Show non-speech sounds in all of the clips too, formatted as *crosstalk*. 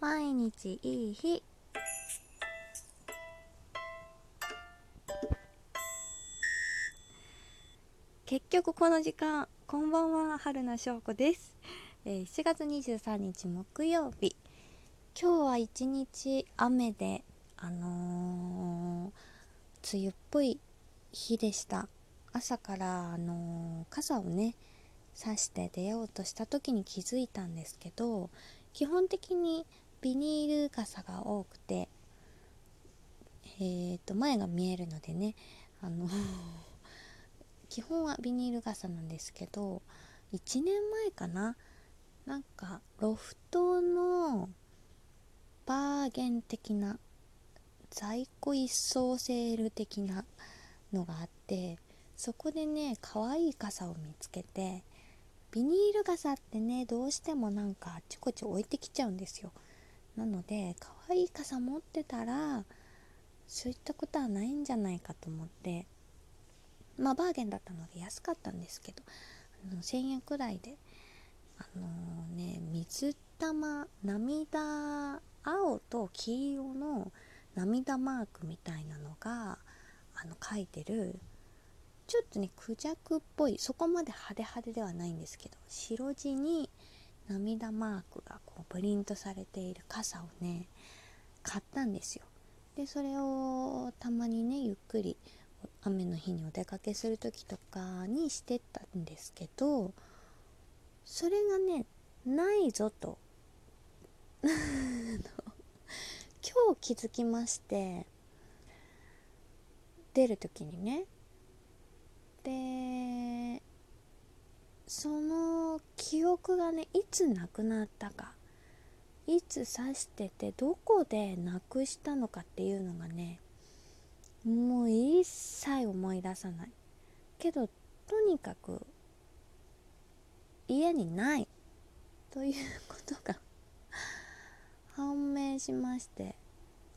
毎日いい日。結局この時間こんばんは春名翔子です、えー、7月23日木曜日。今日は一日雨であのー、梅雨っぽい日でした。朝からあのー、傘をね差して出ようとした時に気づいたんですけど基本的にビニール傘が多くて、えー、と前が見えるのでねあの *laughs* 基本はビニール傘なんですけど1年前かななんかロフトのバーゲン的な在庫一掃セール的なのがあってそこでね可愛い傘を見つけてビニール傘ってねどうしてもなんかあちこち置いてきちゃうんですよ。なので可愛い傘持ってたらそういったことはないんじゃないかと思ってまあバーゲンだったので安かったんですけどあの1000円くらいであのー、ね水玉涙青と黄色の涙マークみたいなのがあの書いてるちょっとねクジャクっぽいそこまで派手派手ではないんですけど白地に涙マークがこうプリントされている傘をね買ったんですよ。でそれをたまにねゆっくり雨の日にお出かけする時とかにしてったんですけどそれがねないぞと。*laughs* 今日気づきまして出る時にね。でその憶がねいつなくなったかいつ刺しててどこでなくしたのかっていうのがねもう一切思い出さない。けどとにかく家にない。ということが判明しまして。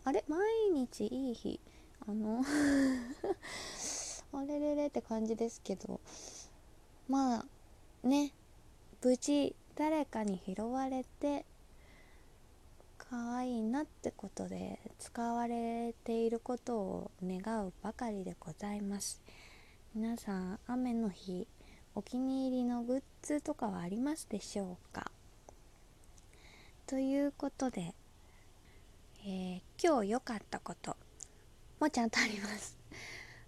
あれ？毎日いい日。あの *laughs* あれれれって感じですけど。まあね。無事誰かに拾われて可愛いなってことで使われていることを願うばかりでございます。皆さん雨の日お気に入りのグッズとかはありますでしょうか？ということで、えー、今日良かったこともちゃんとあります。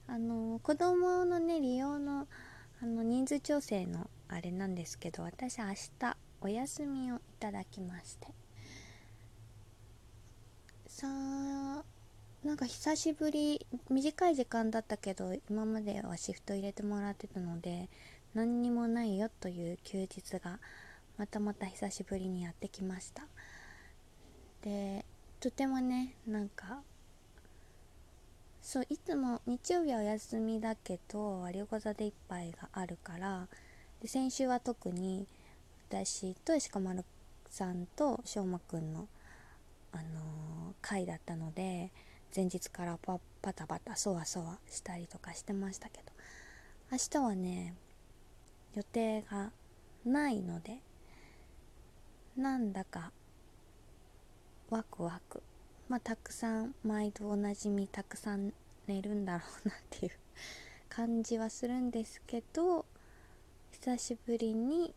あの子供のね利用のあの人数調整のあれなんですけど私明日お休みをいただきまして。さあなんか久しぶり短い時間だったけど今まではシフト入れてもらってたので何にもないよという休日がまたまた久しぶりにやってきました。でとてもねなんかそういつも日曜日はお休みだけど割りご座で一杯があるからで先週は特に私と石川丸さんとしょうまくんの、あのー、会だったので前日からパパタパタそわそわしたりとかしてましたけど明日はね予定がないのでなんだかワクワク。まあ、たくさん毎度おなじみたくさん寝るんだろうなっていう感じはするんですけど久しぶりに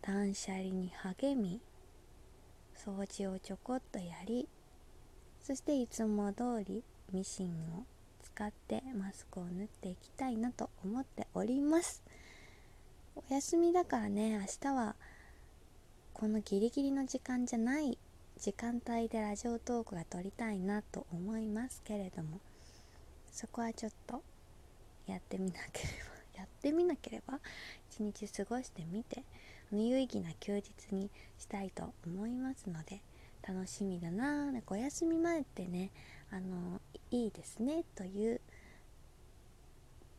断捨離に励み掃除をちょこっとやりそしていつも通りミシンを使ってマスクを縫っていきたいなと思っております。お休みだからね明日はこのギリギリの時間じゃない時間帯でラジオトークが撮りたいなと思いますけれどもそこはちょっとやってみなければ。やってみなければ一日過ごしてみて有意義な休日にしたいと思いますので楽しみだななんかお休み前ってねあのいいですねという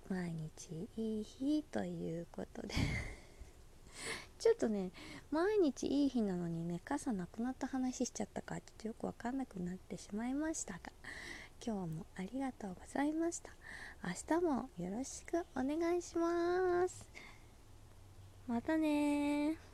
毎日いい日ということで。*laughs* ちょっとね毎日いい日なのにね傘なくなった話しちゃったかちょっとよくわかんなくなってしまいましたが今日もありがとうございました。明日もよろしくお願いします。またね